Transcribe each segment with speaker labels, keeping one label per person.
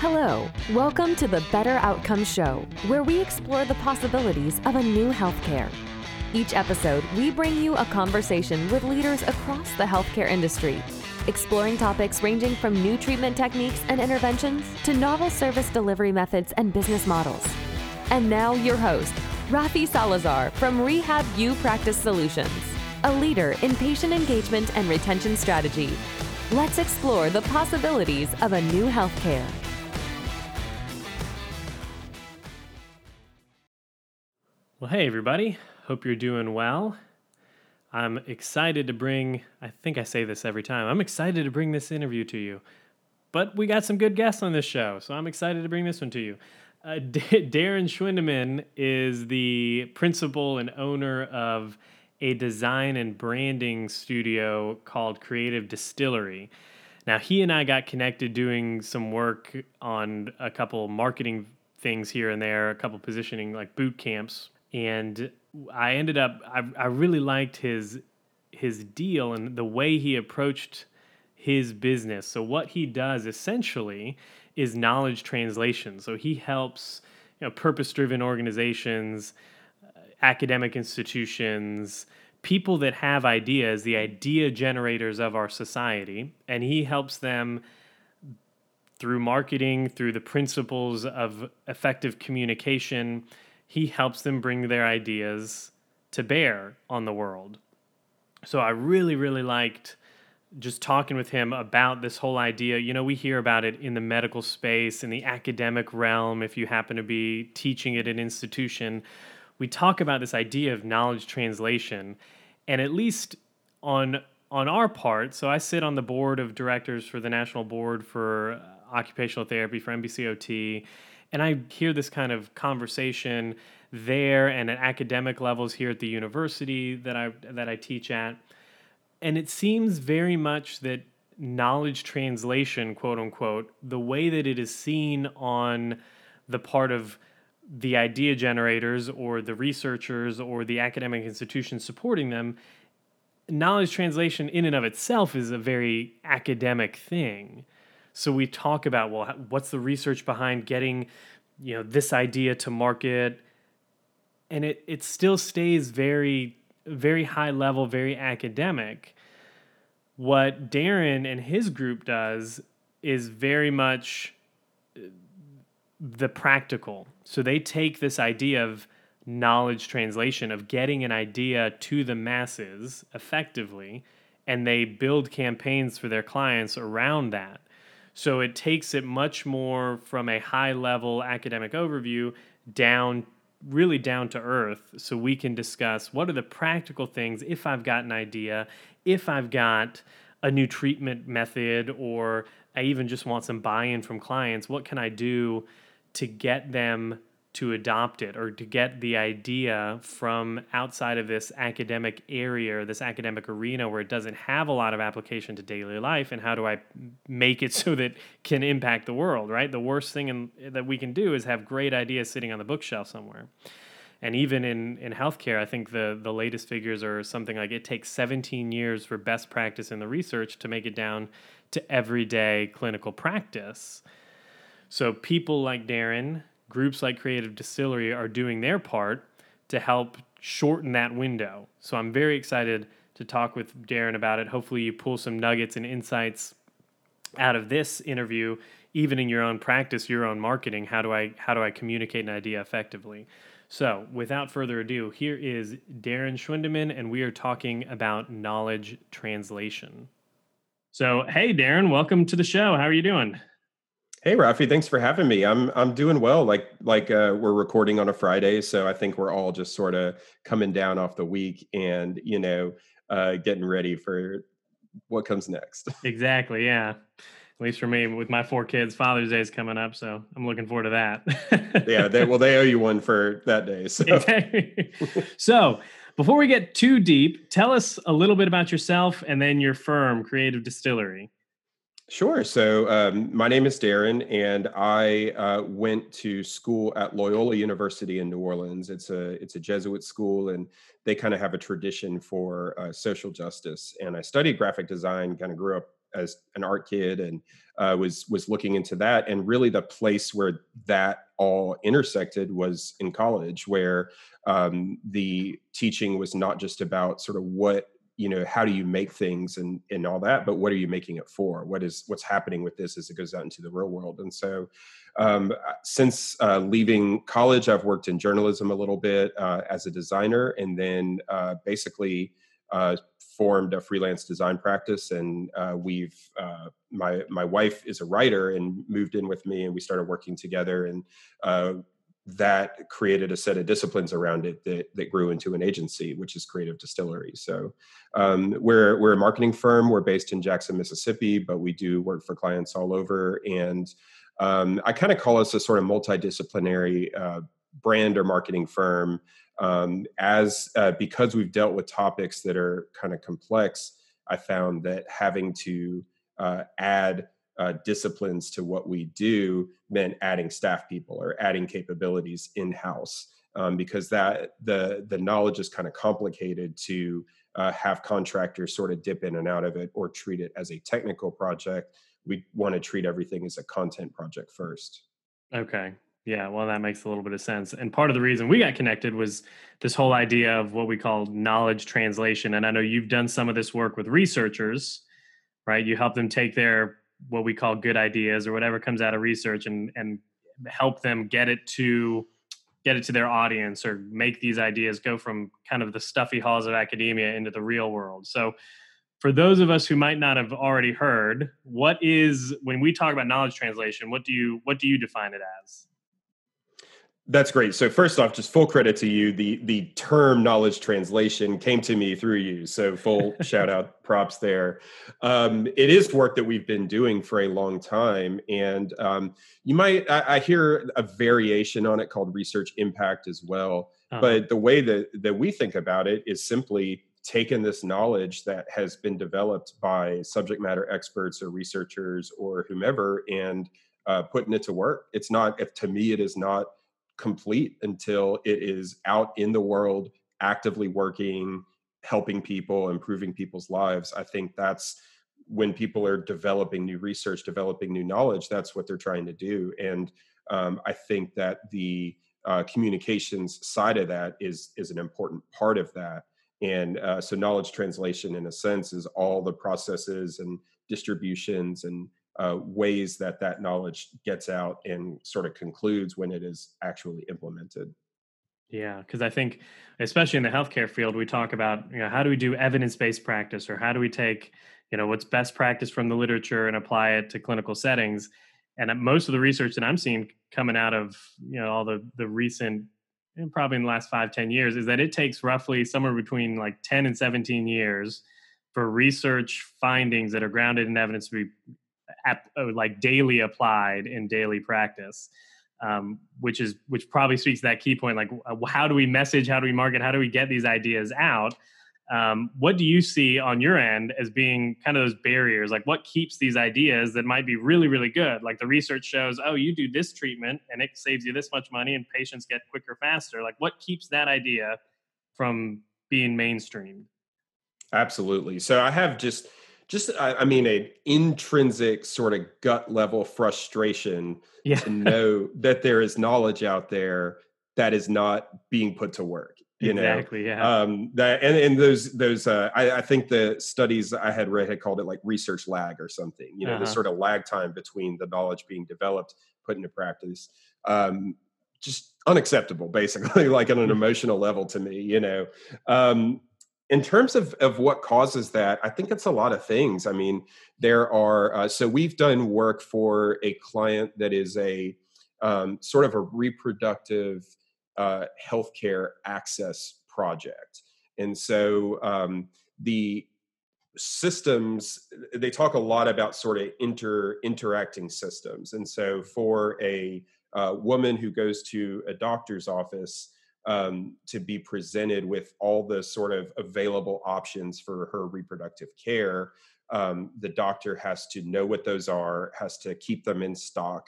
Speaker 1: Hello, welcome to the Better Outcomes Show, where we explore the possibilities of a new healthcare. Each episode, we bring you a conversation with leaders across the healthcare industry, exploring topics ranging from new treatment techniques and interventions to novel service delivery methods and business models. And now, your host, Rafi Salazar from Rehab U Practice Solutions, a leader in patient engagement and retention strategy. Let's explore the possibilities of a new healthcare.
Speaker 2: Well, hey, everybody. Hope you're doing well. I'm excited to bring, I think I say this every time, I'm excited to bring this interview to you. But we got some good guests on this show, so I'm excited to bring this one to you. Uh, D- Darren Schwindaman is the principal and owner of a design and branding studio called Creative Distillery. Now, he and I got connected doing some work on a couple marketing things here and there, a couple positioning like boot camps and I ended up I, I really liked his his deal and the way he approached his business. So what he does essentially is knowledge translation. So he helps you know purpose-driven organizations, uh, academic institutions, people that have ideas, the idea generators of our society, and he helps them through marketing, through the principles of effective communication he helps them bring their ideas to bear on the world. So I really, really liked just talking with him about this whole idea. You know, we hear about it in the medical space, in the academic realm, if you happen to be teaching at an institution. We talk about this idea of knowledge translation. And at least on on our part, so I sit on the board of directors for the National Board for Occupational Therapy for NBCOT and I hear this kind of conversation there and at academic levels here at the university that I that I teach at. And it seems very much that knowledge translation, quote unquote, the way that it is seen on the part of the idea generators or the researchers or the academic institutions supporting them, knowledge translation in and of itself is a very academic thing. So we talk about well, what's the research behind getting, you know, this idea to market, and it it still stays very very high level, very academic. What Darren and his group does is very much uh, the practical. So they take this idea of knowledge translation, of getting an idea to the masses effectively, and they build campaigns for their clients around that. So it takes it much more from a high level academic overview down really down to earth so we can discuss what are the practical things if I've got an idea, if I've got a new treatment method or I even just want some buy-in from clients, what can I do to get them to adopt it or to get the idea from outside of this academic area or this academic arena where it doesn't have a lot of application to daily life and how do i make it so that can impact the world right the worst thing in, that we can do is have great ideas sitting on the bookshelf somewhere and even in, in healthcare, I think the, the latest figures are something like it takes 17 years for best practice in the research to make it down to everyday clinical practice. So people like Darren groups like Creative Distillery are doing their part to help shorten that window. So I'm very excited to talk with Darren about it. Hopefully, you pull some nuggets and insights out of this interview, even in your own practice, your own marketing. How do I how do I communicate an idea effectively? So, without further ado, here is Darren Schwindaman, and we are talking about knowledge translation. So, hey, Darren, welcome to the show. How are you doing?
Speaker 3: Hey Rafi, thanks for having me. I'm I'm doing well. Like like uh, we're recording on a Friday, so I think we're all just sort of coming down off the week and you know uh, getting ready for what comes next.
Speaker 2: Exactly. Yeah. At least for me, with my four kids, Father's Day is coming up, so I'm looking forward to that.
Speaker 3: yeah. They, well, they owe you one for that day. So.
Speaker 2: Exactly. so before we get too deep, tell us a little bit about yourself and then your firm, Creative Distillery.
Speaker 3: Sure. So um, my name is Darren, and I uh, went to school at Loyola University in New Orleans. It's a it's a Jesuit school, and they kind of have a tradition for uh, social justice. And I studied graphic design. Kind of grew up as an art kid, and uh, was was looking into that, and really the place where that all intersected was in college, where um, the teaching was not just about sort of what you know how do you make things and and all that but what are you making it for? What is what's happening with this as it goes out into the real world? And so um, uh, since uh, leaving college i've worked in journalism a little bit uh, as a designer and then uh, basically uh, formed a freelance design practice and uh, we've my my wife is a writer and moved in with me and we started working together and that created a set of disciplines around it that, that grew into an agency, which is Creative Distillery. So um, we're we're a marketing firm. We're based in Jackson, Mississippi, but we do work for clients all over. And um, I kind of call us a sort of multidisciplinary uh, brand or marketing firm, um, as uh, because we've dealt with topics that are kind of complex. I found that having to uh, add uh, disciplines to what we do meant adding staff people or adding capabilities in house um, because that the the knowledge is kind of complicated to uh, have contractors sort of dip in and out of it or treat it as a technical project. We want to treat everything as a content project first.
Speaker 2: Okay. Yeah, well, that makes a little bit of sense. And part of the reason we got connected was this whole idea of what we call knowledge translation. And I know you've done some of this work with researchers, right? You help them take their what we call good ideas or whatever comes out of research and and help them get it to get it to their audience or make these ideas go from kind of the stuffy halls of academia into the real world. So for those of us who might not have already heard, what is when we talk about knowledge translation, what do you what do you define it as?
Speaker 3: That's great. So first off, just full credit to you. The the term knowledge translation came to me through you. So full shout out, props there. Um, it is work that we've been doing for a long time, and um, you might I, I, hear a variation on it called research impact as well. Uh-huh. But the way that that we think about it is simply taking this knowledge that has been developed by subject matter experts or researchers or whomever and uh, putting it to work. It's not. If to me, it is not complete until it is out in the world actively working helping people improving people's lives. I think that's when people are developing new research developing new knowledge that's what they're trying to do. And um, i think that the uh, communications side of that is is an important part of that. And uh, so knowledge translation in a sense is all the processes and distributions and uh, ways that that knowledge gets out and sort of concludes when it is actually implemented.
Speaker 2: Yeah, because I think, especially in the healthcare field, we talk about you know how do we do evidence-based practice, or how do we take you know what's best practice from the literature and apply it to clinical settings. And most of the research that I'm seeing coming out of you know all the the recent, and probably in the last five ten years, is that it takes roughly somewhere between like ten and seventeen years for research findings that are grounded in evidence to be uh, like daily applied in daily practice um, which is which probably speaks to that key point like uh, how do we message how do we market how do we get these ideas out? Um, what do you see on your end as being kind of those barriers? Like what keeps these ideas that might be really really good? Like the research shows oh you do this treatment and it saves you this much money and patients get quicker faster. Like what keeps that idea from being mainstreamed?
Speaker 3: Absolutely. So i have just just I, I mean an intrinsic sort of gut level frustration yeah. to know that there is knowledge out there that is not being put to work you
Speaker 2: exactly,
Speaker 3: know
Speaker 2: yeah.
Speaker 3: um that and, and those those uh I, I think the studies i had read had called it like research lag or something you know uh-huh. the sort of lag time between the knowledge being developed put into practice um just unacceptable basically like on an mm. emotional level to me you know um in terms of, of what causes that, I think it's a lot of things. I mean, there are, uh, so we've done work for a client that is a um, sort of a reproductive uh, healthcare access project. And so um, the systems, they talk a lot about sort of inter interacting systems. And so for a uh, woman who goes to a doctor's office, um, to be presented with all the sort of available options for her reproductive care. Um, the doctor has to know what those are, has to keep them in stock,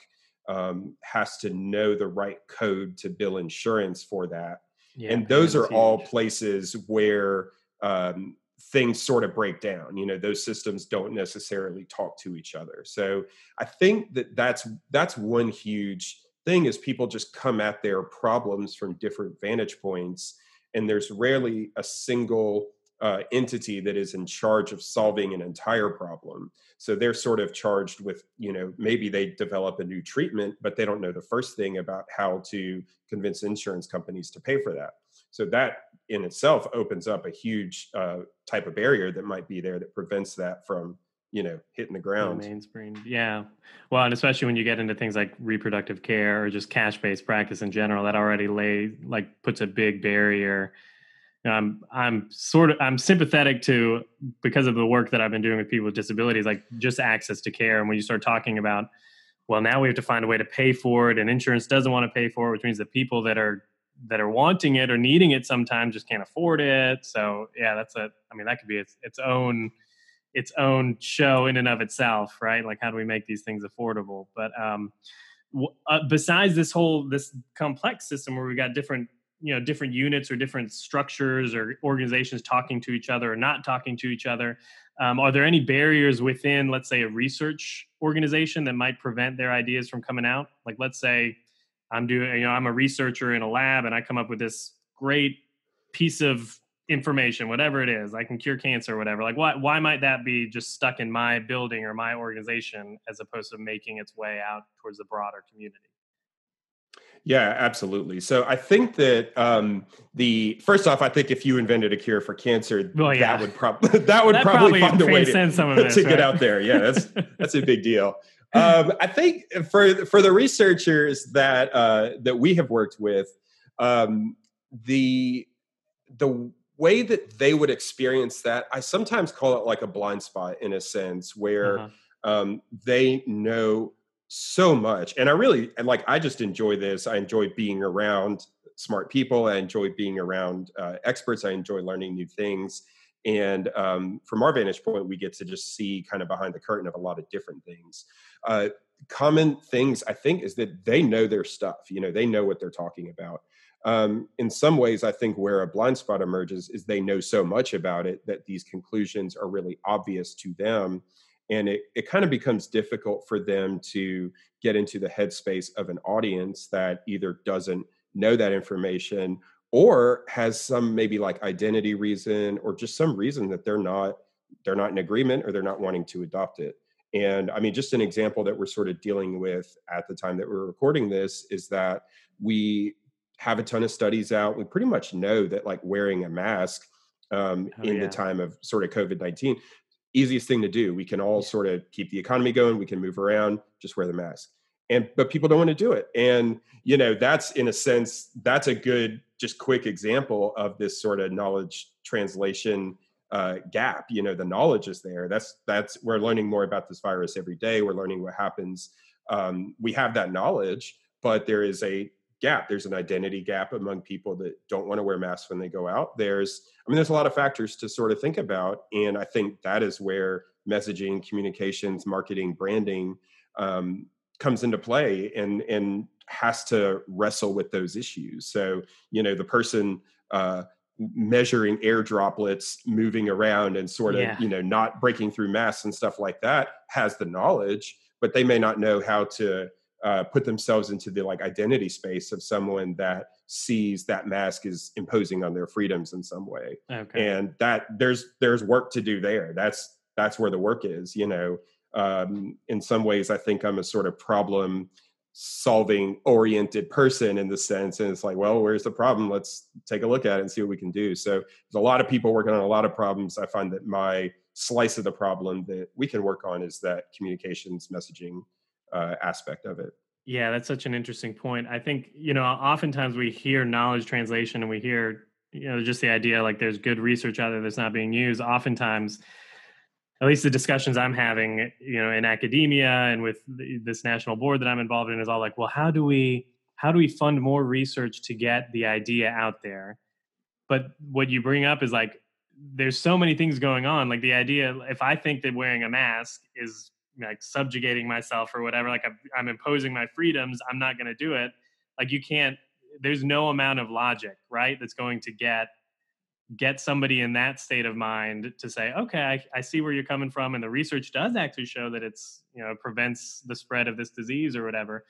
Speaker 3: um, has to know the right code to bill insurance for that. Yeah, and those are huge. all places where um, things sort of break down you know those systems don't necessarily talk to each other so i think that that's that's one huge thing is people just come at their problems from different vantage points and there's rarely a single uh, entity that is in charge of solving an entire problem. So they're sort of charged with you know maybe they develop a new treatment but they don't know the first thing about how to convince insurance companies to pay for that. So that in itself opens up a huge uh, type of barrier that might be there that prevents that from you know hitting the ground
Speaker 2: mainspring yeah well and especially when you get into things like reproductive care or just cash-based practice in general that already lay like puts a big barrier I'm I'm sort of I'm sympathetic to because of the work that I've been doing with people with disabilities, like just access to care. And when you start talking about, well, now we have to find a way to pay for it, and insurance doesn't want to pay for it, which means the people that are that are wanting it or needing it sometimes just can't afford it. So yeah, that's a I mean that could be its its own its own show in and of itself, right? Like how do we make these things affordable? But um, uh, besides this whole this complex system where we got different you know different units or different structures or organizations talking to each other or not talking to each other um, are there any barriers within let's say a research organization that might prevent their ideas from coming out like let's say i'm doing you know i'm a researcher in a lab and i come up with this great piece of information whatever it is i can cure cancer or whatever like why, why might that be just stuck in my building or my organization as opposed to making its way out towards the broader community
Speaker 3: yeah, absolutely. So I think that um, the first off, I think if you invented a cure for cancer, well, yeah. that would probably that would that probably, find a way to, some of this, to right? get out there. Yeah, that's that's a big deal. Um, I think for for the researchers that uh, that we have worked with, um, the the way that they would experience that, I sometimes call it like a blind spot in a sense, where uh-huh. um, they know so much. And i really like i just enjoy this. I enjoy being around smart people. I enjoy being around uh, experts. I enjoy learning new things. And um, from our vantage point we get to just see kind of behind the curtain of a lot of different things. Uh, common things i think is that they know their stuff. You know they know what they're talking about um, in some ways i think where a blind spot emerges is they know so much about it that these conclusions are really obvious to them and it, it kind of becomes difficult for them to get into the headspace of an audience that either doesn't know that information or has some maybe like identity reason or just some reason that they're not they're not in agreement or they're not wanting to adopt it. And i mean just an example that we're sort of dealing with at the time that we're recording this is that we have a ton of studies out we pretty much know that like wearing a mask um, oh, in yeah. the time of sort of covid-19 easiest thing to do. We can all sort of keep the economy going. We can move around, just wear the mask. And but people don't want to do it. And you know, that's in a sense, that's a good, just quick example of this sort of knowledge translation uh, gap. You know, the knowledge is there. That's that's we're learning more about this virus every day. We're learning what happens. Um, we have that knowledge, but there is a gap. There's an identity gap among people that don't want to wear masks when they go out. There's, I mean, there's a lot of factors to sort of think about. And I think that is where messaging, communications, marketing, branding um, comes into play and, and has to wrestle with those issues. So, you know, the person, uh, measuring air droplets moving around and sort of yeah. you know not breaking through masks and stuff like that has the knowledge but they may not know how to uh, put themselves into the like identity space of someone that sees that mask is imposing on their freedoms in some way. Okay. and that there's there's work to do there. That's that's where the work is you know? Um, in some ways i think i'm a sort of problem solving oriented person in the sense and it's like well where's the problem? Let's take a look at it and see what we can do. So there's a lot of people working on a lot of problems. I find that my slice of the problem that we can work on is that communications messaging uh, aspect of it.
Speaker 2: Yeah, that's such an interesting point. I think, you know, oftentimes we hear knowledge translation and we hear, you know, just the idea like there's good research out there that's not being used. Oftentimes, at least the discussions I'm having, you know, in academia and with this national board that I'm involved in is all like, well, how do we how do we fund more research to get the idea out there? But what you bring up is like there's so many things going on. Like the idea, if I think that wearing a mask is like subjugating myself or whatever like I'm, I'm imposing my freedoms i'm not going to do it like you can't there's no amount of logic right that's going to get get somebody in that state of mind to say, okay, I, I, see where you're coming from, and the research does actually show that it's you know prevents the spread of this disease or whatever.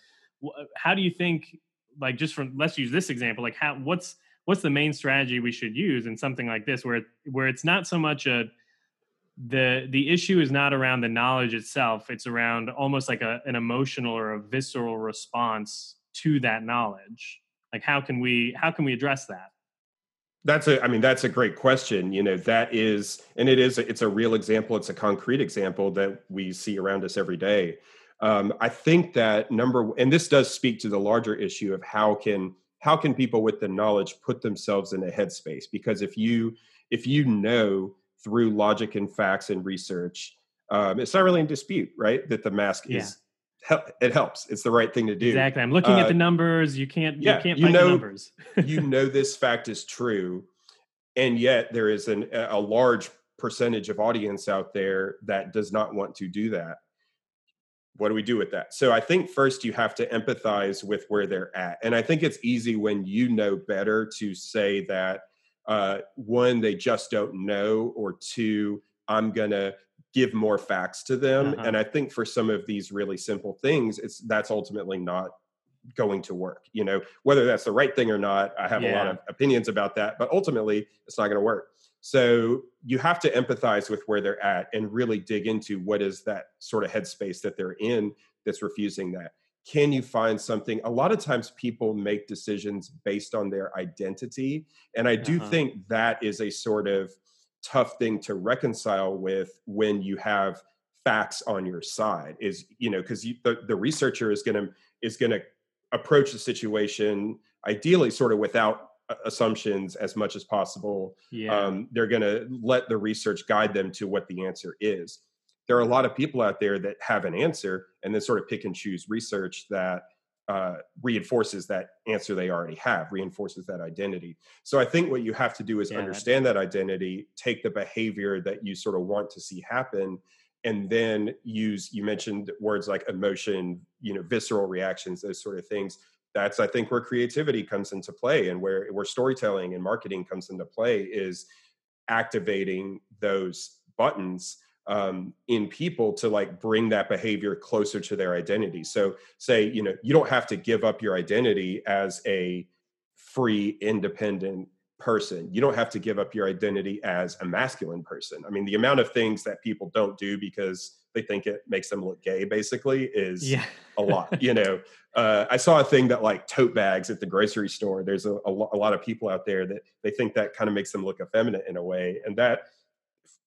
Speaker 2: How do you think, like, just from let's use this example, like, how what's what's the main strategy we should use in something like this, where where it's not so much a the the issue is not around the knowledge itself; it's around almost like a, an emotional or a visceral response to that knowledge. Like, how can we how can we address that?
Speaker 3: That's a, I mean, that's a great question. You know, that is, and it is, it's a real example. It's a concrete example that we see around us every day. Um, I think that number, and this does speak to the larger issue of how can how can people with the knowledge put themselves in a headspace? Because if you if you know through logic and facts and research, um, it's not really in dispute, right? That the mask yeah. is it helps. It's the right thing to do.
Speaker 2: Exactly. I'm looking uh, at the numbers. You can't. Yeah, you can't. You know. numbers.
Speaker 3: you know this fact is true, and yet there is an, a large percentage of audience out there that does not want to do that. What do we do with that? So I think first you have to empathize with where they're at, and I think it's easy when you know better to say that uh, one they just don't know, or two I'm gonna give more facts to them uh-huh. and i think for some of these really simple things it's that's ultimately not going to work you know whether that's the right thing or not i have yeah. a lot of opinions about that but ultimately it's not going to work so you have to empathize with where they're at and really dig into what is that sort of headspace that they're in that's refusing that can you find something a lot of times people make decisions based on their identity and i do uh-huh. think that is a sort of tough thing to reconcile with when you have facts on your side is you know because the, the researcher is going to is going to approach the situation ideally sort of without assumptions as much as possible yeah. um, they're going to let the research guide them to what the answer is there are a lot of people out there that have an answer and then sort of pick and choose research that uh, reinforces that answer they already have, reinforces that identity. So I think what you have to do is yeah, understand that identity, take the behavior that you sort of want to see happen, and then use. You mentioned words like emotion, you know, visceral reactions, those sort of things. That's I think where creativity comes into play, and where where storytelling and marketing comes into play is activating those buttons um, in people to like bring that behavior closer to their identity. So, say, you know, you don't have to give up your identity as a free, independent person. You don't have to give up your identity as a masculine person. I mean, the amount of things that people don't do because they think it makes them look gay basically is yeah. a lot. You know, uh, I saw a thing that like tote bags at the grocery store. There's a, a, lo- a lot of people out there that they think that kind of makes them look effeminate in a way. And that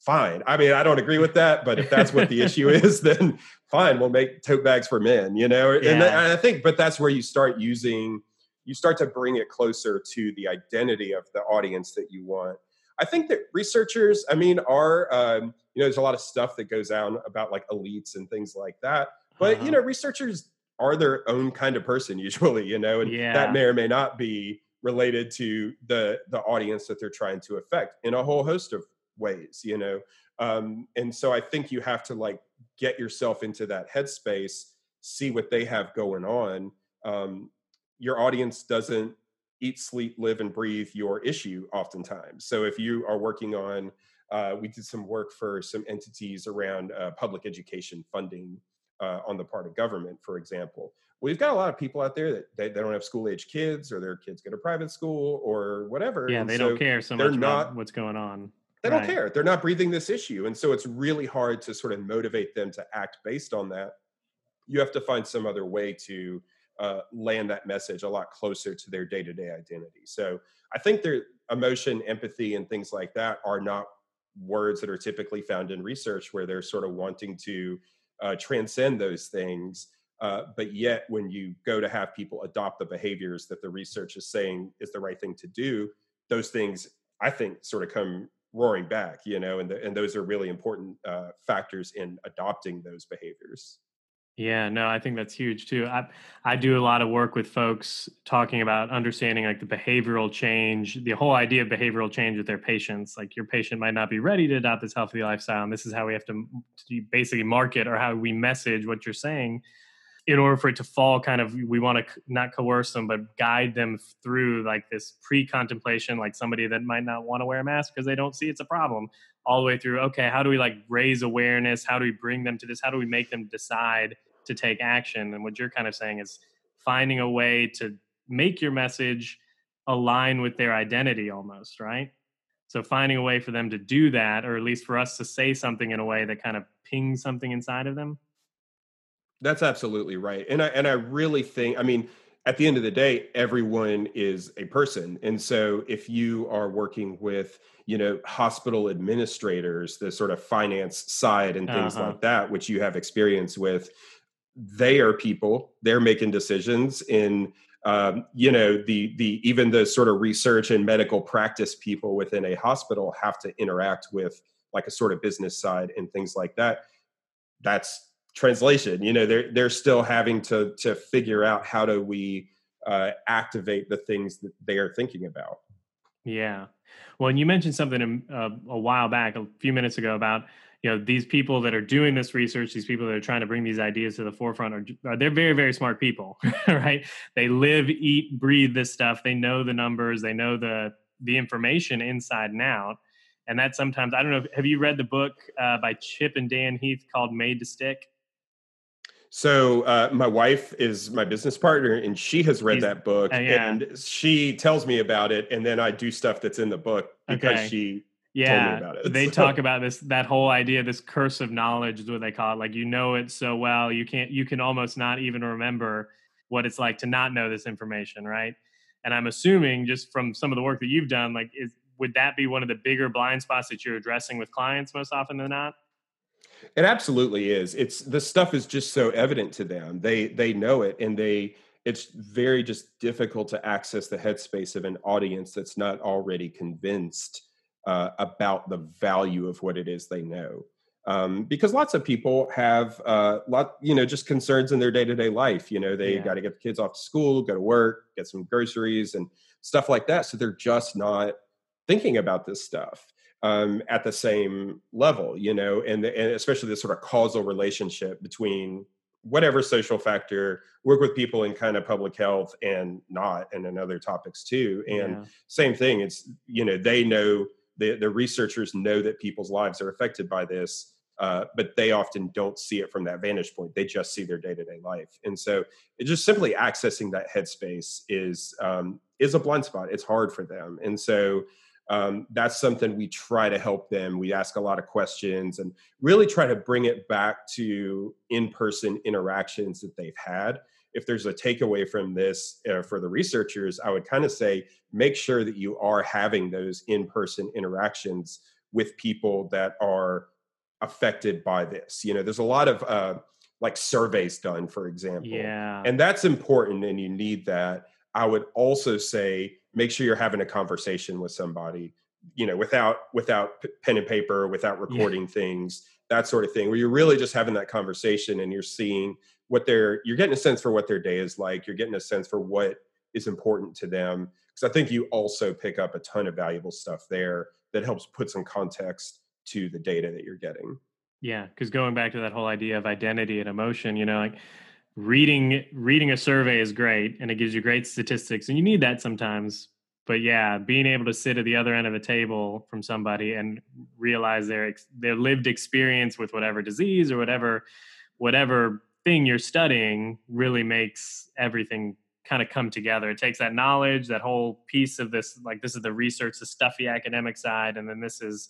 Speaker 3: fine. I mean, I don't agree with that, but if that's what the issue is, then fine, we'll make tote bags for men, you know? Yeah. And, I think, but that's where you start using, you start to bring it closer to the identity of the audience that you want. I think that researchers, I mean, are, um, you know, there's a lot of stuff that goes on about like elites and things like that. But, uh-huh. you know, researchers are their own kind of person usually, you know, and yeah. that may or may not be related to the the audience that they're trying to affect in a whole host of ways you know? Um, and so i think you have to like get yourself into that headspace see what they have going on um, your audience doesn't eat sleep live and breathe your issue oftentimes. So if you are working on uh, we did some work for some entities around uh, public education funding uh, on the part of government for example. We've got a lot of people out there that they, they don't have school age kids or their kids go to private school or whatever
Speaker 2: yeah
Speaker 3: and
Speaker 2: they so don't care so much not, about what's going on
Speaker 3: they right. don't care. They're not breathing this issue. And so it's really hard to sort of motivate them to act based on that. You have to find some other way to uh, land that message a lot closer to their day to day identity. So I think their emotion, empathy, and things like that are not words that are typically found in research where they're sort of wanting to uh, transcend those things. Uh, but yet, when you go to have people adopt the behaviors that the research is saying is the right thing to do, those things I think sort of come roaring back you know and the, and those are really important uh, factors in adopting those behaviors.
Speaker 2: Yeah no i think that's huge too i i do a lot of work with folks talking about understanding like the behavioral change the whole idea of behavioral change with their patients like your patient might not be ready to adopt this healthy lifestyle and this is how we have to, to basically market or how we message what you're saying in order for it to fall kind of we want to not coerce them but guide them through like this pre-contemplation like somebody that might not want to wear a mask because they don't see it's a problem all the way through okay how do we like raise awareness? How do we bring them to this? How do we make them decide to take action? And what you're kind of saying is finding a way to make your message align with their identity almost right? So finding a way for them to do that or at least for us to say something in a way that kind of pings something inside of them
Speaker 3: that's absolutely right. And I and I really think I mean at the end of the day everyone is a person. And so if you are working with, you know, hospital administrators, the sort of finance side and things uh-huh. like that which you have experience with, they are people. They're making decisions in um, you know the the even the sort of research and medical practice people within a hospital have to interact with like a sort of business side and things like that that's translation you know they're they're still having to to figure out how do we uh, activate the things that they are thinking about.
Speaker 2: Yeah. Well and you mentioned something uh, a while back a few minutes ago about you know these people that are doing this research these people that are trying to bring these ideas to the forefront are, are they're very very smart people right? They live eat breathe this stuff. They know the numbers. They know the the information inside and out. And that sometimes i don't know have you read the book uh, by chip and dan heath called made to stick
Speaker 3: so uh, my wife is my business partner, and she has read that book, uh, yeah. and she tells me about it, and then I do stuff that's in the book because okay. she
Speaker 2: yeah they talk about this that whole idea this curse of knowledge is what they call it like you know it so well you can't you can almost not even remember what it's like to not know this information right and i'm assuming just from some of the work that you've done like is would that be one of the bigger blind spots that you're addressing with clients most often than not
Speaker 3: it absolutely is. It's the stuff is just so evident to them. They they know it and they it's very just difficult to access the headspace of an audience that's not already convinced uh, about the value of what it is they know. Um, because lots of people have uh, lot, you know, just concerns in their day to day life. You know, they yeah. got to get the kids off to school, go to work, get some groceries, and stuff like that. So they're just not thinking about this stuff um, at the same level, you know, and, the, and especially the sort of causal relationship between whatever social factor, work with people in kind of public health and not, and in other topics too. And yeah. same thing, it's, you know, they know, the, the researchers know that people's lives are affected by this. Uh, but they often don't see it from that vantage point. They just see their day to day life, and so it just simply accessing that headspace is um, is a blind spot. It's hard for them, and so um, that's something we try to help them. We ask a lot of questions and really try to bring it back to in person interactions that they've had. If there's a takeaway from this uh, for the researchers, I would kind of say make sure that you are having those in person interactions with people that are affected by this. You know, there's a lot of uh, like surveys done, for example.
Speaker 2: Yeah.
Speaker 3: And that's important and you need that. I would also say make sure you're having a conversation with somebody you know without without pen and paper without recording yeah. things that sort of thing where you're really just having that conversation and you're seeing what they're you're getting a sense for what their day is like you're getting a sense for what is important to them because i think you also pick up a ton of valuable stuff there that helps put some context to the data that you're getting
Speaker 2: yeah because going back to that whole idea of identity and emotion you know like reading reading a survey is great and it gives you great statistics and you need that sometimes. But yeah being able to sit at the other end of a table from somebody and realize their their lived experience with whatever disease or whatever whatever thing you're studying really makes everything kind of come together. It takes that knowledge that whole piece of this like this is the research the stuffy academic side and then this is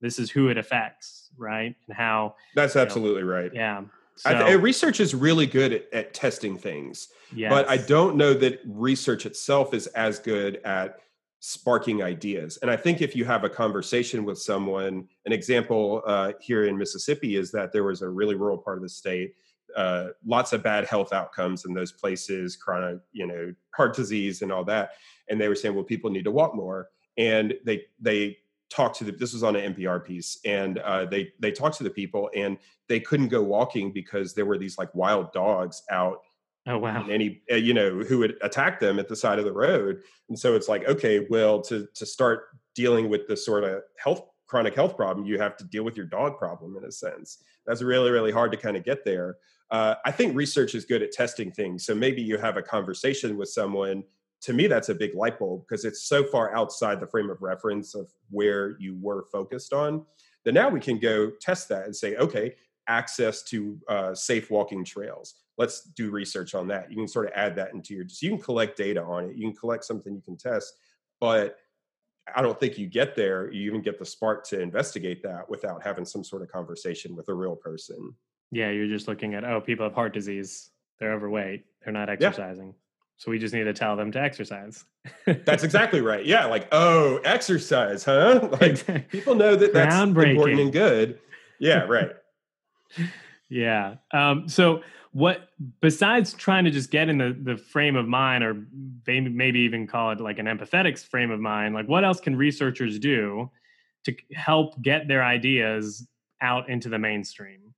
Speaker 2: this is who it affects right? And how
Speaker 3: that's absolutely know, right.
Speaker 2: yeah
Speaker 3: so, th- research is really good at, at testing things, yes. but I don't know that research itself is as good at sparking ideas. And I think if you have a conversation with someone, an example uh, here in Mississippi is that there was a really rural part of the state, uh, lots of bad health outcomes in those places, chronic, you know, heart disease and all that. And they were saying, well, people need to walk more. And they they talked to the this was on an NPR piece and uh, they they talked to the people and they couldn't go walking because there were these like wild dogs out
Speaker 2: oh wow
Speaker 3: and any uh, you know who would attack them at the side of the road and so it's like okay well to to start dealing with the sort of health chronic health problem you have to deal with your dog problem in a sense that's really really hard to kind of get there uh, I think research is good at testing things. So maybe you have a conversation with someone. To me, that's a big light bulb because it's so far outside the frame of reference of where you were focused on that now we can go test that and say, okay, access to uh, safe walking trails. Let's do research on that. You can sort of add that into your, so you can collect data on it. You can collect something you can test, but I don't think you get there. You even get the spark to investigate that without having some sort of conversation with a real person.
Speaker 2: Yeah, you're just looking at oh, people have heart disease, they're overweight, they're not exercising. Yeah. So we just need to tell them to exercise.
Speaker 3: that's exactly right. Yeah, like oh, exercise, huh? Like people know that that's important and good. Yeah, right.
Speaker 2: yeah. Um, so what besides trying to just get in the the frame of mind or maybe maybe even call it like an empathetic frame of mind, like what else can researchers do to help get their ideas out into the mainstream?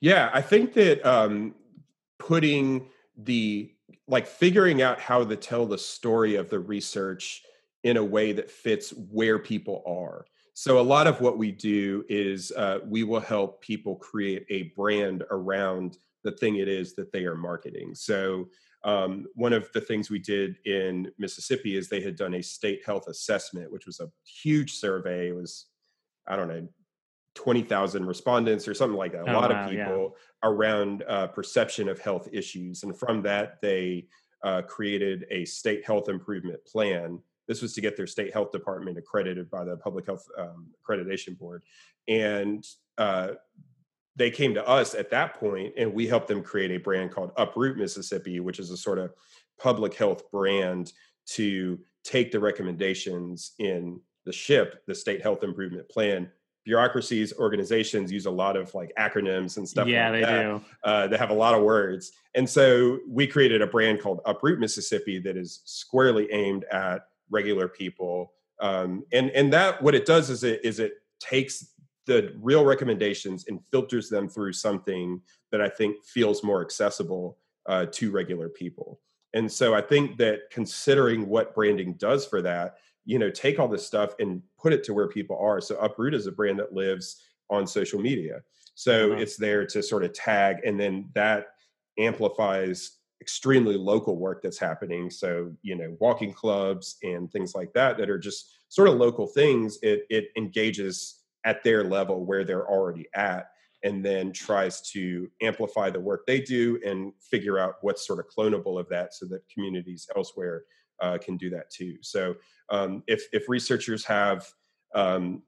Speaker 3: Yeah, I think that um, putting the like figuring out how to tell the story of the research in a way that fits where people are. So a lot of what we do is uh, we will help people create a brand around the thing it is that they are marketing. So um, one of the things we did in Mississippi is they had done a state health assessment, which was a huge survey. It was I don't know 20,000 respondents or something like that, a oh, lot wow, of people yeah. around uh, perception of health issues. And from that, they uh, created a state health improvement plan. This was to get their state health department accredited by the Public Health um, Accreditation Board. And uh, they came to us at that point, and we helped them create a brand called Uproot Mississippi, which is a sort of public health brand to take the recommendations in the SHIP, the State Health Improvement Plan, bureaucracies, organizations use a lot of like acronyms and stuff.
Speaker 2: Yeah,
Speaker 3: like
Speaker 2: they
Speaker 3: that.
Speaker 2: do.
Speaker 3: Uh, they have a lot of words, and so we created a brand called Uproot Mississippi that is squarely aimed at regular people. Um, and and that what it does is it is it takes the real recommendations and filters them through something that I think feels more accessible uh, to regular people. And so I think that considering what branding does for that, you know, take all this stuff and put it to where people are. So Uproot is a brand that lives on social media. So uh-huh. it's there to sort of tag, and then that amplifies extremely local work that's happening. So, you know, walking clubs and things like that that are just sort of local things. It it engages at their level where they're already at and then tries to amplify the work they do and figure out what's sort of clonable of that so that communities elsewhere uh, can do that too. So um, if if researchers have um,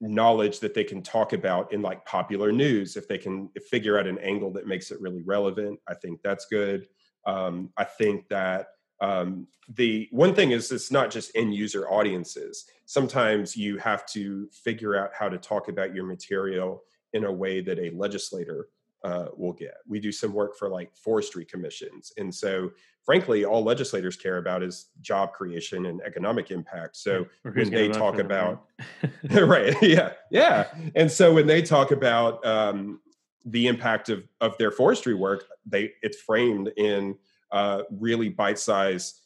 Speaker 3: knowledge that they can talk about in like popular news, if they can figure out an angle that makes it really relevant, I think that's good. Um, I think that um, the one thing is it's not just end user audiences. Sometimes you have to figure out how to talk about your material in a way that a legislator uh, will get. We do some work for like forestry commissions. And so, frankly, all legislators care about is job creation and economic impact. So, when they talk about, right, yeah, yeah. And so, when they talk about um, the impact of, of their forestry work, they it's framed in uh, really bite sized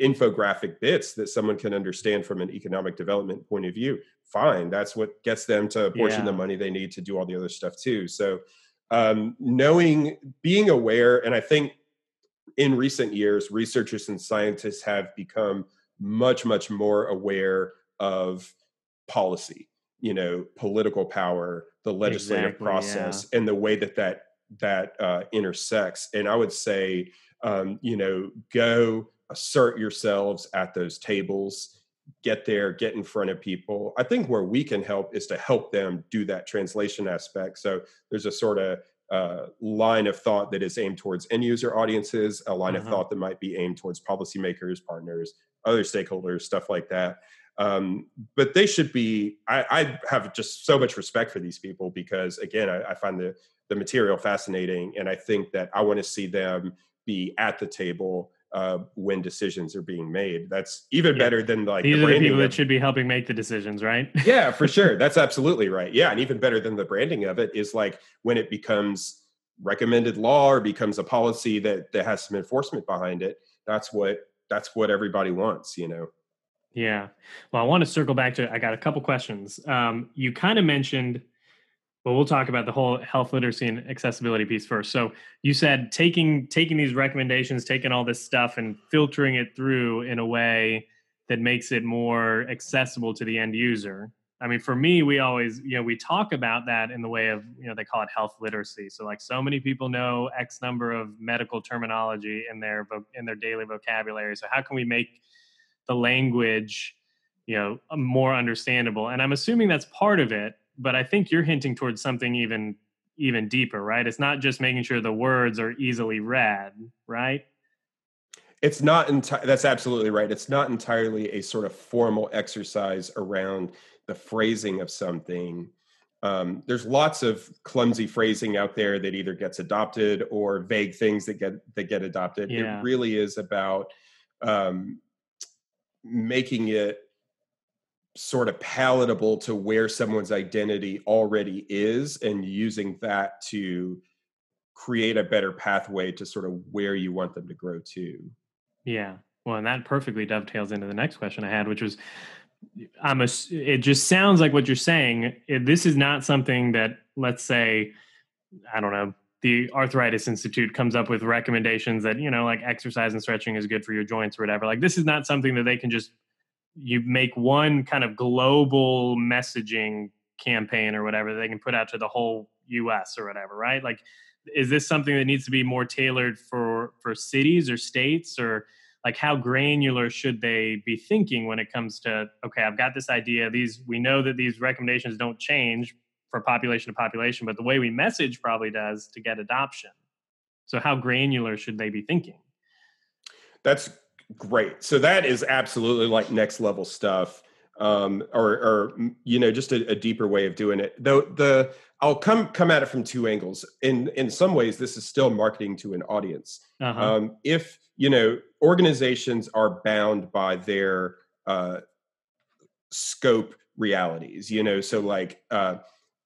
Speaker 3: infographic bits that someone can understand from an economic development point of view fine that's what gets them to apportion yeah. the money they need to do all the other stuff too so um, knowing being aware and i think in recent years researchers and scientists have become much much more aware of policy you know political power the legislative exactly, process yeah. and the way that that that uh, intersects and i would say um, you know go assert yourselves at those tables get there, get in front of people. I think where we can help is to help them do that translation aspect. So there's a sort of uh, line of thought that is aimed towards end user audiences, a line of mm-hmm. thought that might be aimed towards policymakers, partners, other stakeholders, stuff like that. Um, but they should be. I, I, have just so much respect for these people because, again, I, I find the the material fascinating, and I think that I want to see them be at the table uh, when decisions are being made. That's even yeah. better than like
Speaker 2: these the are the people that should be helping make the decisions, right?
Speaker 3: yeah, for sure. That's absolutely right. Yeah, and even better than the branding of it is like when it becomes recommended law or becomes a policy that that has some enforcement behind it. That's what that's what everybody wants, you know.
Speaker 2: Yeah. Well, I want to circle back to. I got a couple questions. Um, you kind of mentioned Well, we'll talk about the whole health literacy and accessibility piece first. So you said taking taking these recommendations, taking all this stuff and filtering it through in a way that makes it more accessible to the end user. I mean, for me, we always, you know, we talk about that in the way of, you know, they call it health literacy. So like so many people know X number of medical terminology in their in their daily vocabulary. So how can we make the language, you know, more understandable? And I'm assuming that's part of it, but I think you're hinting towards something even even deeper, right? It's not just making sure the words are easily read, right?
Speaker 3: It's not enti- that's absolutely right. It's not entirely a sort of formal exercise around the phrasing of something. Um, there's lots of clumsy phrasing out there that either gets adopted or vague things that get that get adopted. Yeah. It really is about um, making it sort of palatable to where someone's identity already is and using that to create a better pathway to sort of where you want them to grow to.
Speaker 2: Yeah. Well, and that perfectly dovetails into the next question I had, which was I'm a, it just sounds like what you're saying. Eh, this is not something that, let's say, I don't know, the Arthritis Institute comes up with recommendations that, you know, like exercise and stretching is good for your joints or whatever. Like, this is not something that they can just, you make one kind of global messaging campaign or whatever they can put out to the whole US or whatever, right? Like, is this something that needs to be more tailored for for cities or states? Or like how granular should they be thinking when it comes to okay i've got this idea. These we know that these recommendations don't change for population to population but the way we message probably does to get adoption. So how granular should they be thinking?
Speaker 3: That's great so that is absolutely like next level stuff um, or, or you know just a, a, deeper way of doing it though the i'll come come at it from two angles in in some ways this is still marketing to an audience uh-huh. um, if you know, organizations are bound by their uh, scope realities. You know, so like uh,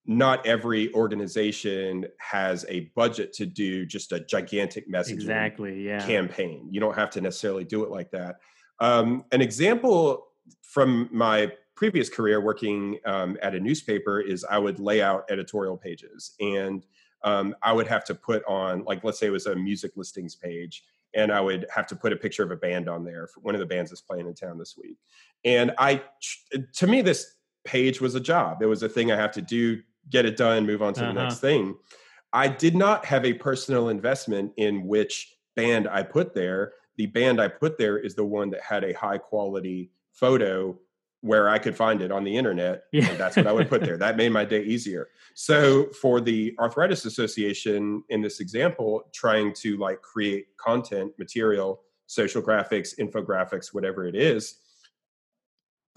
Speaker 3: not every organization has a budget to do just a gigantic messaging
Speaker 2: exactly, yeah.
Speaker 3: campaign. You don't have to necessarily do it like that. Um, an example from my previous career working um, at a newspaper is I would lay out editorial pages and um, I would have to put on, like, let's say it was a music listings page and I would have to put a picture of a band on there for one of the bands that's playing in town this week. And I, to me, this page was a job. It was a thing I have to do, get it done, move on to uh-huh. the next thing. I did not have a personal investment in which band I put there. The band I put there is the one that had a high quality photo where I could find it on the internet. Yeah. And that's what I would put there. that made my day easier. So for the Arthritis Association in this example, trying to like create content, material, social graphics, infographics, whatever it is,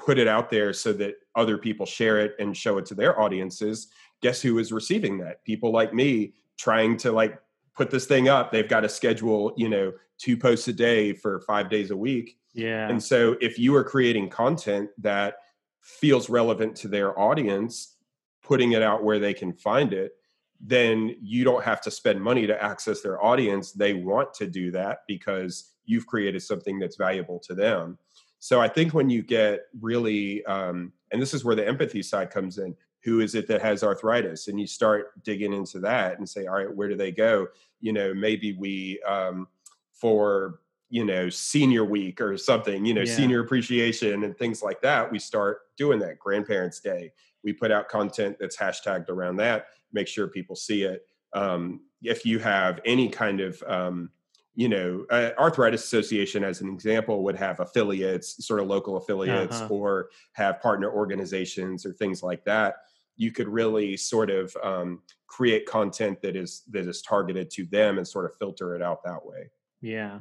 Speaker 3: put it out there so that other people share it and show it to their audiences. Guess who is receiving that? People like me trying to like put this thing up. They've got to schedule, you know, two posts a day for five days a week
Speaker 2: yeah.
Speaker 3: And so if you are creating content that feels relevant to their audience, putting it out where they can find it, then you don't have to spend money to access their audience. They want to do that because you've created something that's valuable to them. So I think when you get really, um, and this is where the empathy side comes in. Who is it that has arthritis? And you start digging into that and say, all right, where do they go? You know, maybe we um, for you know senior week or something you know yeah. senior appreciation and things like that we start doing that grandparents day we put out content that's hashtagged around that make sure people see it um, if you have any kind of um, you know uh, arthritis association as an example would have affiliates sort of local affiliates uh-huh. or have partner organizations or things like that you could really sort of um, create content that is that is targeted to them and sort of filter it out that way
Speaker 2: yeah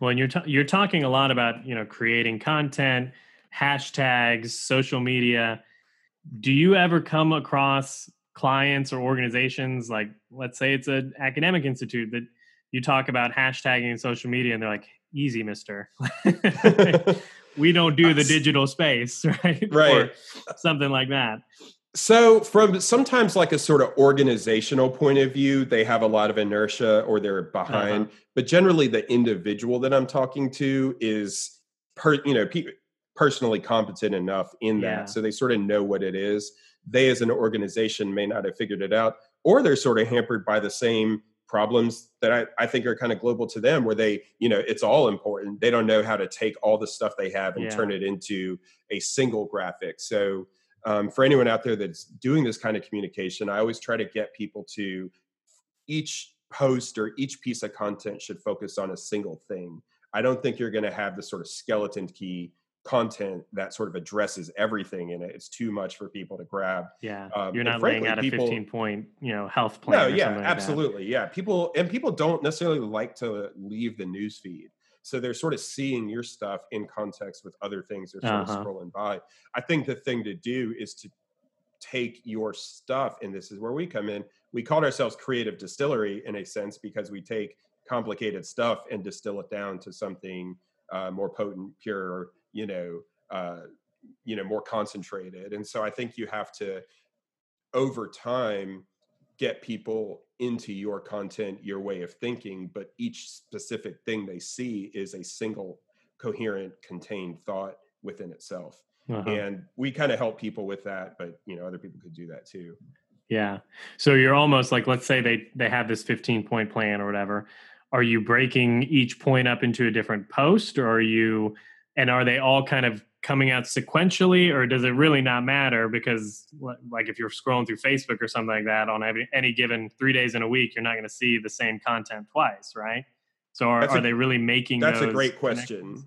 Speaker 2: well, and you're t- you're talking a lot about you know creating content, hashtags, social media. Do you ever come across clients or organizations like, let's say it's an academic institute that you talk about hashtagging in social media, and they're like, "Easy, Mister." we don't do the digital space, right?
Speaker 3: Right.
Speaker 2: Or something like that.
Speaker 3: So, from sometimes like a sort of organizational point of view, they have a lot of inertia or they're behind. Uh-huh. But generally, the individual that I'm talking to is, per, you know, pe- personally competent enough in that, yeah. so they sort of know what it is. they as an organization may not have figured it out or they're sort of hampered by the same problems that I, I think are kind of global to them where they you know it's all important. They don't know how to take all the stuff they have and
Speaker 2: Yeah.
Speaker 3: turn it into a single graphic. So um, for anyone out there that's doing this kind of communication i always try to get people to each post or each piece of content should focus on a single thing. I don't think you're going to have the sort of skeleton key content that sort of addresses everything in it it's too much for people to grab
Speaker 2: Yeah.
Speaker 3: Um,
Speaker 2: You're not
Speaker 3: frankly,
Speaker 2: laying out a
Speaker 3: people-
Speaker 2: 15 point, you know, health plan.
Speaker 3: no
Speaker 2: or
Speaker 3: yeah
Speaker 2: something like that.
Speaker 3: absolutely yeah people and people don't necessarily like to leave the news feed so they're sort of seeing your stuff in context with other things they're sort
Speaker 2: Uh-huh.
Speaker 3: of scrolling by i think the thing to do is to take your stuff and this is where we come in we called ourselves creative distillery in a sense because we take complicated stuff and distill it down to something uh, more potent pure you know uh, you know more concentrated and so i think you have to over time get people into your content your way of thinking but each specific thing they see is a single coherent contained thought within itself
Speaker 2: Uh-huh.
Speaker 3: and we kind of help people with that but you know other people could do that too
Speaker 2: Yeah. So you're almost like, let's say they they have this 15 point plan or whatever. Are you breaking each point up into a different post, or are you, and are they all kind of coming out sequentially, or does it really not matter? Because like if you're scrolling through Facebook or something like that on every, any given three days in a week, you're not going to see the same content twice, right? So are
Speaker 3: a-
Speaker 2: they really making?
Speaker 3: That's a great question.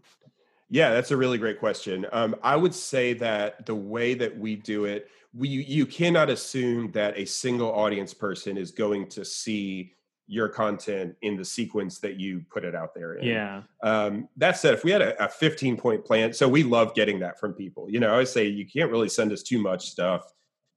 Speaker 3: Yeah, that's a really great question. Um, I would say that the way that we do it, we you cannot assume that a single audience person is going to see your content in the sequence that you put it out there in.
Speaker 2: Yeah.
Speaker 3: Um, that said, if we had a, a 15 point plan, so we love getting that from people. You know, I say you can't really send us too much stuff.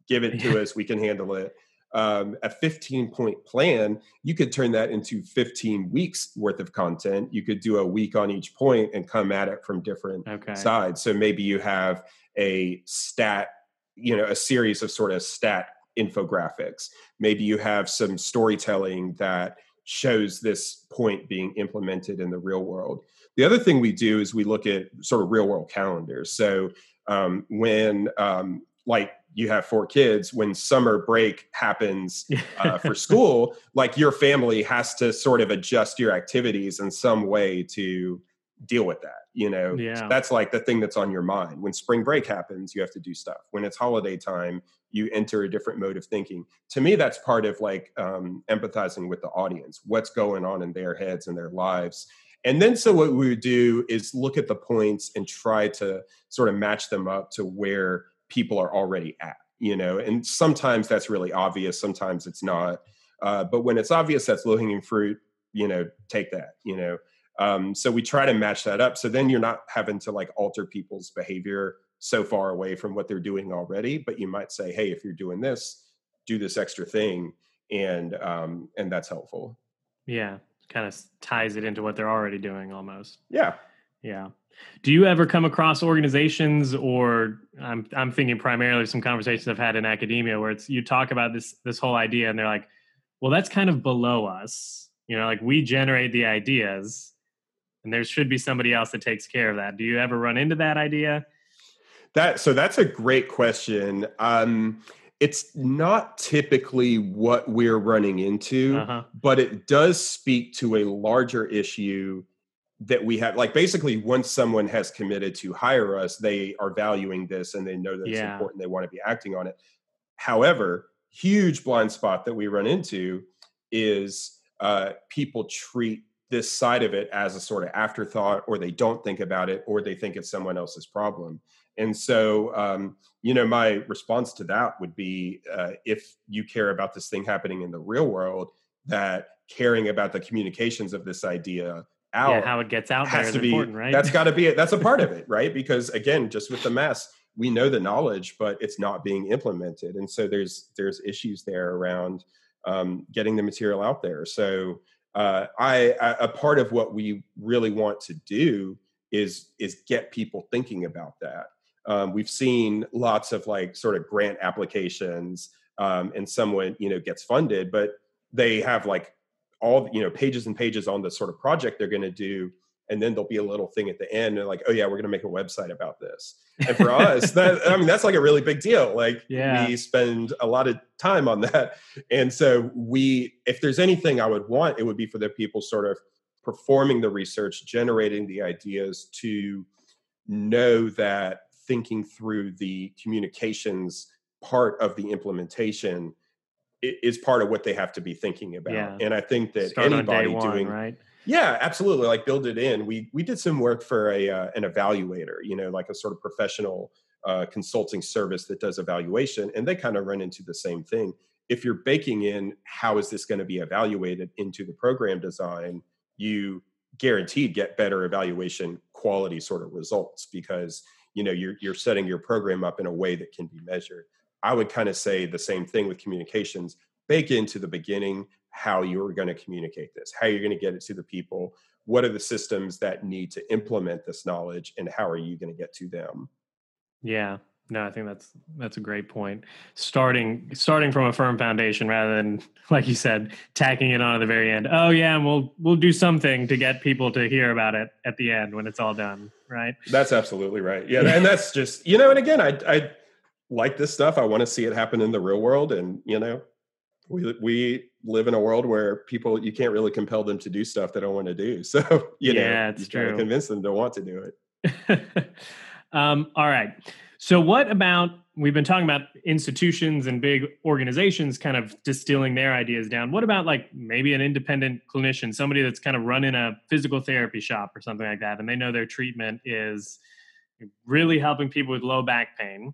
Speaker 3: Give it to us, we can handle it. Um, a 15 point plan, you could turn that into 15 weeks worth of content. You could do a week on each point and come at it from different
Speaker 2: Okay.
Speaker 3: sides. So maybe you have a stat, you know, a series of sort of stat infographics. Maybe you have some storytelling that shows this point being implemented in the real world. The other thing we do is we look at sort of real world calendars. So um, when um, like you have four kids, when summer break happens uh, for school, like your family has to sort of adjust your activities in some way to deal with that. You know,
Speaker 2: Yeah.
Speaker 3: that's like the thing that's on your mind. When spring break happens, you have to do stuff. When it's holiday time, you enter a different mode of thinking. To me, that's part of like um, empathizing with the audience, what's going on in their heads and their lives. And then, so what we would do is look at the points and try to sort of match them up to where people are already at, you know. And sometimes that's really obvious, sometimes it's not. Uh, but when it's obvious that's low hanging fruit, you know, take that, you know. Um, so we try to match that up. So then you're not having to like alter people's behavior so far away from what they're doing already. But you might say, hey, if you're doing this, do this extra thing, and um, and that's helpful.
Speaker 2: Yeah. Kind of ties it into what they're already doing almost.
Speaker 3: Yeah.
Speaker 2: Yeah. Do you ever come across organizations or I'm I'm thinking primarily some conversations I've had in academia where it's you talk about this this whole idea and they're like, well, that's kind of below us. You know, like we generate the ideas and there should be somebody else that takes care of that. Do you ever run into that idea?
Speaker 3: That so that's a great question. Um, it's not typically what we're running into,
Speaker 2: Uh-huh.
Speaker 3: but it does speak to a larger issue that we have. Like basically, once someone has committed to hire us, they are valuing this and they know that it's
Speaker 2: Yeah.
Speaker 3: important. They want to be acting on it. However, huge blind spot that we run into is uh, people treat this side of it as a sort of afterthought, or they don't think about it, or they think it's someone else's problem. And so, um, you know, my response to that would be uh, if you care about this thing happening in the real world, that caring about the communications of this idea out
Speaker 2: Yeah, how it gets out there
Speaker 3: has
Speaker 2: is
Speaker 3: to be
Speaker 2: important, right?
Speaker 3: that's got to be it that's a part of it right? Because again just with the mess, we know the knowledge but it's not being implemented. And so there's there's issues there around um, getting the material out there. So uh, I, I a part of what we really want to do is is get people thinking about that um, we've seen lots of like sort of grant applications um, and someone you know gets funded but they have like all you know pages and pages on the sort of project they're going to do and then there'll be a little thing at the end and like oh yeah we're going to make a website about this and for us that i mean that's like a really big deal like
Speaker 2: Yeah.
Speaker 3: we spend a lot of time on that and so we if there's anything i would want it would be for the people sort of performing the research generating the ideas to know that thinking through the communications part of the implementation is part of what they have to be thinking about
Speaker 2: Yeah.
Speaker 3: and i think that
Speaker 2: Start
Speaker 3: anybody
Speaker 2: one,
Speaker 3: doing
Speaker 2: right?
Speaker 3: yeah, absolutely. Like build it in. We we did some work for a uh, an evaluator, you know, like a sort of professional uh, consulting service that does evaluation, and they kind of run into the same thing. If you're baking in how is this going to be evaluated into the program design, you guaranteed get better evaluation quality sort of results because you know you're you're setting your program up in a way that can be measured. I would kind of say the same thing with communications. Bake into the beginning how you're going to communicate this, how you're going to get it to the people, what are the systems that need to implement this knowledge, and how are you going to get to them?
Speaker 2: Yeah. No, I think that's that's a great point. Starting starting from a firm foundation rather than like you said, tacking it on at the very end. Oh yeah, and we'll we'll do something to get people to hear about it at the end when it's all done, right?
Speaker 3: That's absolutely right. Yeah, and that's just you know, and again, I I like this stuff. I want to see it happen in the real world, and you know, we we live in a world where people you can't really compel them to do stuff they don't want to do. So you know,
Speaker 2: Yeah, it's
Speaker 3: you
Speaker 2: true.
Speaker 3: convince them to want to do it.
Speaker 2: um, all right. So, what about we've been talking about institutions and big organizations kind of distilling their ideas down. What about like maybe an independent clinician, somebody that's kind of running a physical therapy shop or something like that, and they know their treatment is really helping people with low back pain?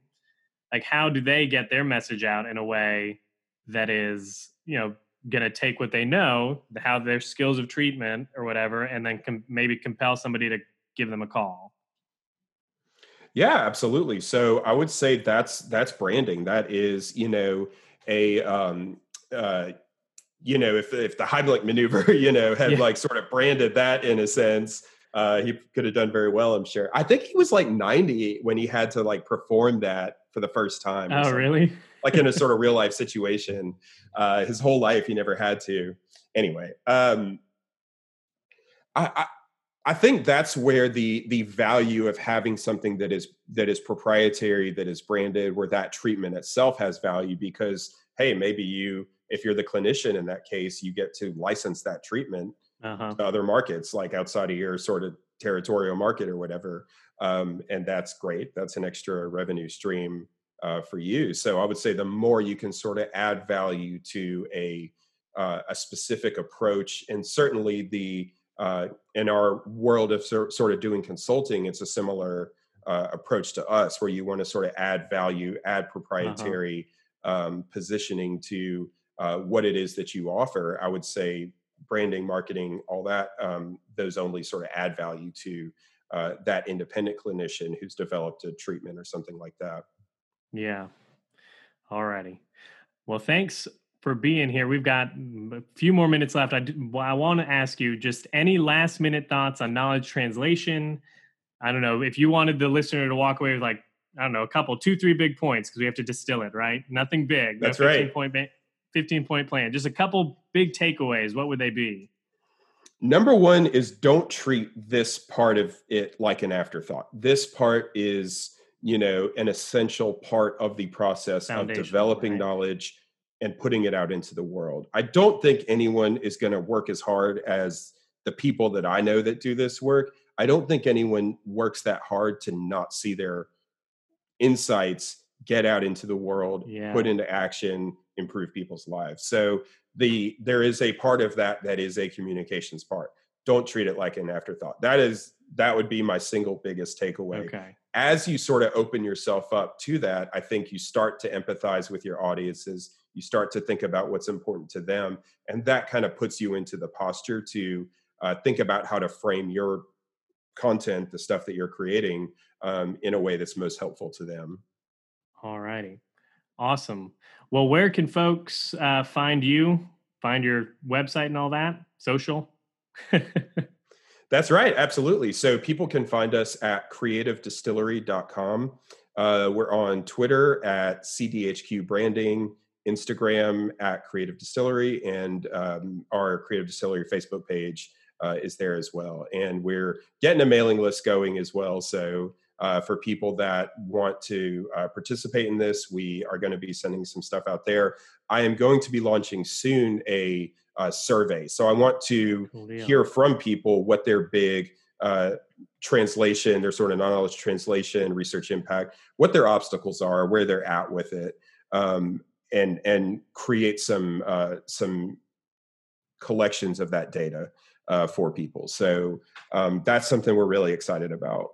Speaker 2: Like, how do they get their message out in a way that is, you know, going to take what they know, how their skills of treatment or whatever, and then com- maybe compel somebody to give them a call?
Speaker 3: Yeah, absolutely. So I would say that's that's branding. That is, you know, a um uh you know, if if the Heimlich maneuver, you know, had
Speaker 2: Yeah.
Speaker 3: like sort of branded that in a sense, uh he could have done very well, I'm sure. I think he was like 90 when he had to like perform that for the first time.
Speaker 2: Oh, really?
Speaker 3: like in a sort of real life situation. Uh, his whole life, he never had to. Anyway, um, I, I think that's where the the value of having something that is that is proprietary, that is branded, where that treatment itself has value. Because hey, maybe you, if you're the clinician in that case, you get to license that treatment
Speaker 2: Uh-huh.
Speaker 3: to other markets, like outside of your sort of territorial market or whatever. Um, and that's great. That's an extra revenue stream uh, for you. So I would say the more you can sort of add value to a uh, a specific approach, and certainly the uh, in our world of sor- sort of doing consulting, it's a similar uh, approach to us, where you want to sort of add value, add proprietary um, positioning to uh, what it is that you offer. I would say branding, marketing, all that, um, those only sort of add value to uh, that independent clinician who's developed a treatment or something like that.
Speaker 2: Yeah. All righty. Well, thanks for being here. We've got a few more minutes left. I, do, I want to ask you just any last minute thoughts on knowledge translation. I don't know if you wanted the listener to walk away with like, I don't know, a couple, two, three big points because we have to distill it, right? Nothing big.
Speaker 3: That's
Speaker 2: no 15
Speaker 3: right.
Speaker 2: Point, 15 point plan. Just a couple big takeaways. What would they be?
Speaker 3: Number one is don't treat this part of it like an afterthought. This part is, you know, an essential part of the process of developing
Speaker 2: right.
Speaker 3: knowledge and putting it out into the world. I don't think anyone is going to work as hard as the people that I know that do this work. I don't think anyone works that hard to not see their insights get out into the world,
Speaker 2: Yeah.
Speaker 3: put into action, improve people's lives. So the there is a part of that that is a communications part. Don't treat it like an afterthought. That is that would be my single biggest takeaway.
Speaker 2: Okay.
Speaker 3: As you sort of open yourself up to that, I think you start to empathize with your audiences. You start to think about what's important to them, and that kind of puts you into the posture to uh, think about how to frame your content, the stuff that you're creating, um, in a way that's most helpful to them.
Speaker 2: All righty. Awesome. Well, where can folks uh, find you, find your website and all that? Social?
Speaker 3: That's right, absolutely. So people can find us at creativedistillery.com. Uh, we're on Twitter at CDHQ Branding, Instagram at Creative Distillery, and um, our Creative Distillery Facebook page uh, is there as well. And we're getting a mailing list going as well. So uh, for people that want to uh, participate in this, we are going to be sending some stuff out there. I am going to be launching soon a, a survey. So I want to cool hear from people what their big uh, translation, their sort of knowledge translation, research impact, what their obstacles are, where they're at with it, um, and and create some uh, some collections of that data uh, for people. So um, that's something we're really excited about.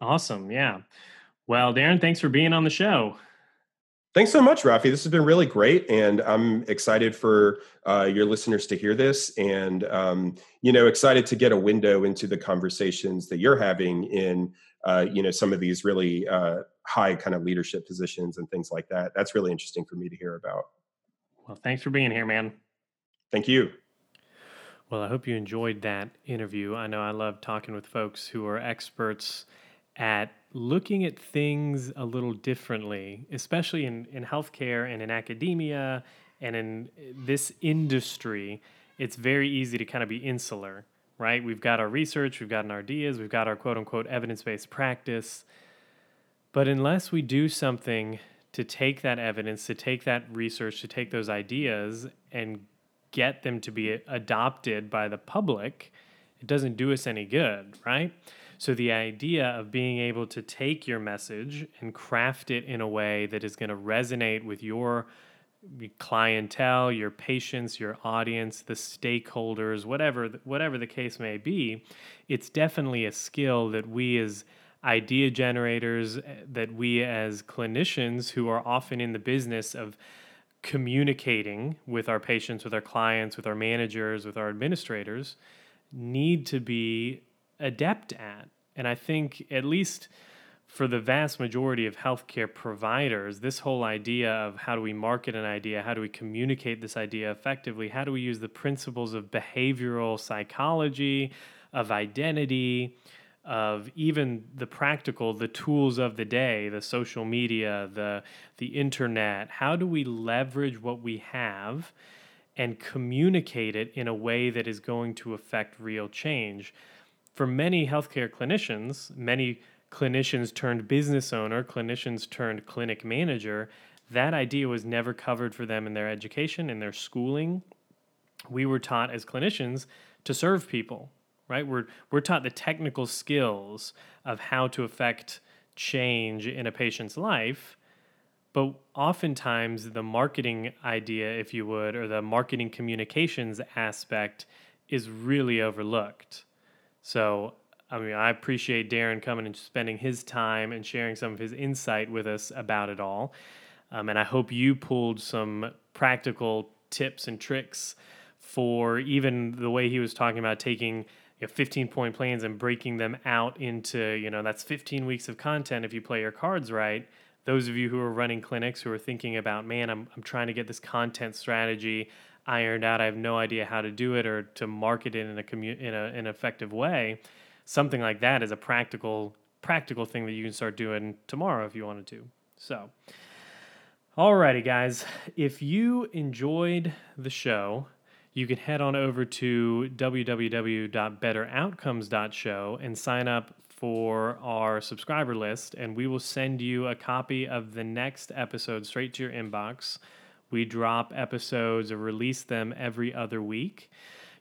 Speaker 2: Awesome. Yeah. Well, Darren, thanks for being on the show.
Speaker 3: Thanks so much, Rafi. This has been really great, and I'm excited for uh, your listeners to hear this, and um, you know, excited to get a window into the conversations that you're having in, uh, you know, some of these really uh, high kind of leadership positions and things like that. That's really interesting for me to hear about.
Speaker 2: Well, thanks for being here, man.
Speaker 3: Thank you.
Speaker 2: Well, I hope you enjoyed that interview. I know I love talking with folks who are experts at looking at things a little differently, especially in, in healthcare and in academia and in eh, this industry. It's very easy to kind of be insular, right? We've got our research, we've got our ideas, we've got our quote unquote evidence based practice. But unless we do something to take that evidence, to take that research, to take those ideas and get them to be adopted by the public, it doesn't do us any good, right? So the idea of being able to take your message and craft it in a way that is going to resonate with your clientele, your patients, your audience, the stakeholders, whatever whatever the case may be, it's definitely a skill that we as idea generators, eh, that we as clinicians who are often in the business of communicating with our patients, with our clients, with our managers, with our administrators, need to be adept at. And I think, at least for the vast majority of healthcare providers, this whole idea of how do we market an idea, how do we communicate this idea effectively, how do we use the principles of behavioral psychology, of identity, of even the practical, the tools of the day, the social media, the the internet. How do we leverage what we have and communicate it in a way that is going to affect real change? For many healthcare clinicians, many clinicians turned business owner, clinicians turned clinic manager, that idea was never covered for them in their education, in their schooling. We were taught as clinicians to serve people right? We're we're taught the technical skills of how to affect change in a patient's life, but oftentimes the marketing idea, if you would, or the marketing communications aspect is really overlooked. So, I mean, I appreciate Darren coming and spending his time and sharing some of his insight with us about it all. Um, and I hope you pulled some practical tips and tricks for even the way he was talking about taking you know, 15 point plans and breaking them out into, you know, that's 15 weeks of content if you play your cards right. Those of you who are running clinics who are thinking about, man, I'm, I'm trying to get this content strategy ironed out. I have no idea how to do it or to market it in a commu- in a, an effective way. Something like that is a practical practical thing that you can start doing tomorrow if you wanted to. So, alrighty, guys. If you enjoyed the show, you can head on over to www.betteroutcomes.show and sign up for our subscriber list, and we will send you a copy of the next episode straight to your inbox. We drop episodes or release them every other week.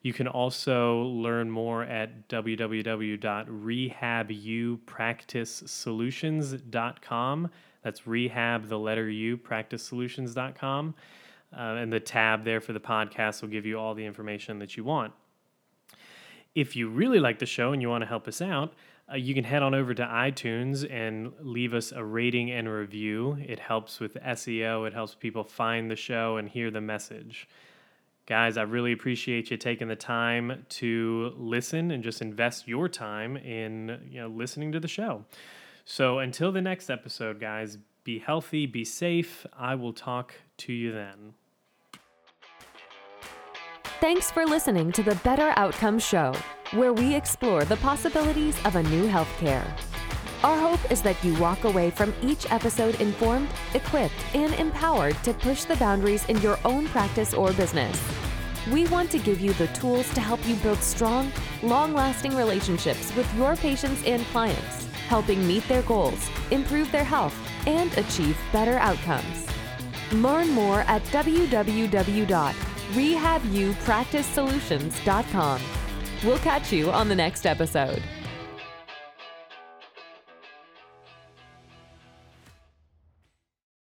Speaker 2: You can also learn more at www.rehabUpracticeSolutions.com. That's rehab, the letter U, practicesolutions.com. Uh, and the tab there for the podcast will give you all the information that you want. If you really like the show and you want to help us out, uh, you can head on over to iTunes and leave us a rating and review. It helps with SEO, it helps people find the show and hear the message. Guys, I really appreciate you taking the time to listen and just invest your time in you know listening to the show. So until the next episode, guys, be healthy, be safe. I will talk to you then.
Speaker 1: Thanks for listening to the Better Outcome Show, where we explore the possibilities of a new healthcare. Our hope is that you walk away from each episode informed, equipped, and empowered to push the boundaries in your own practice or business. We want to give you the tools to help you build strong, long lasting relationships with your patients and clients, helping meet their goals, improve their health, and achieve better outcomes. Learn more at www.rehabupracticesolutions.com. We'll catch you on the next episode.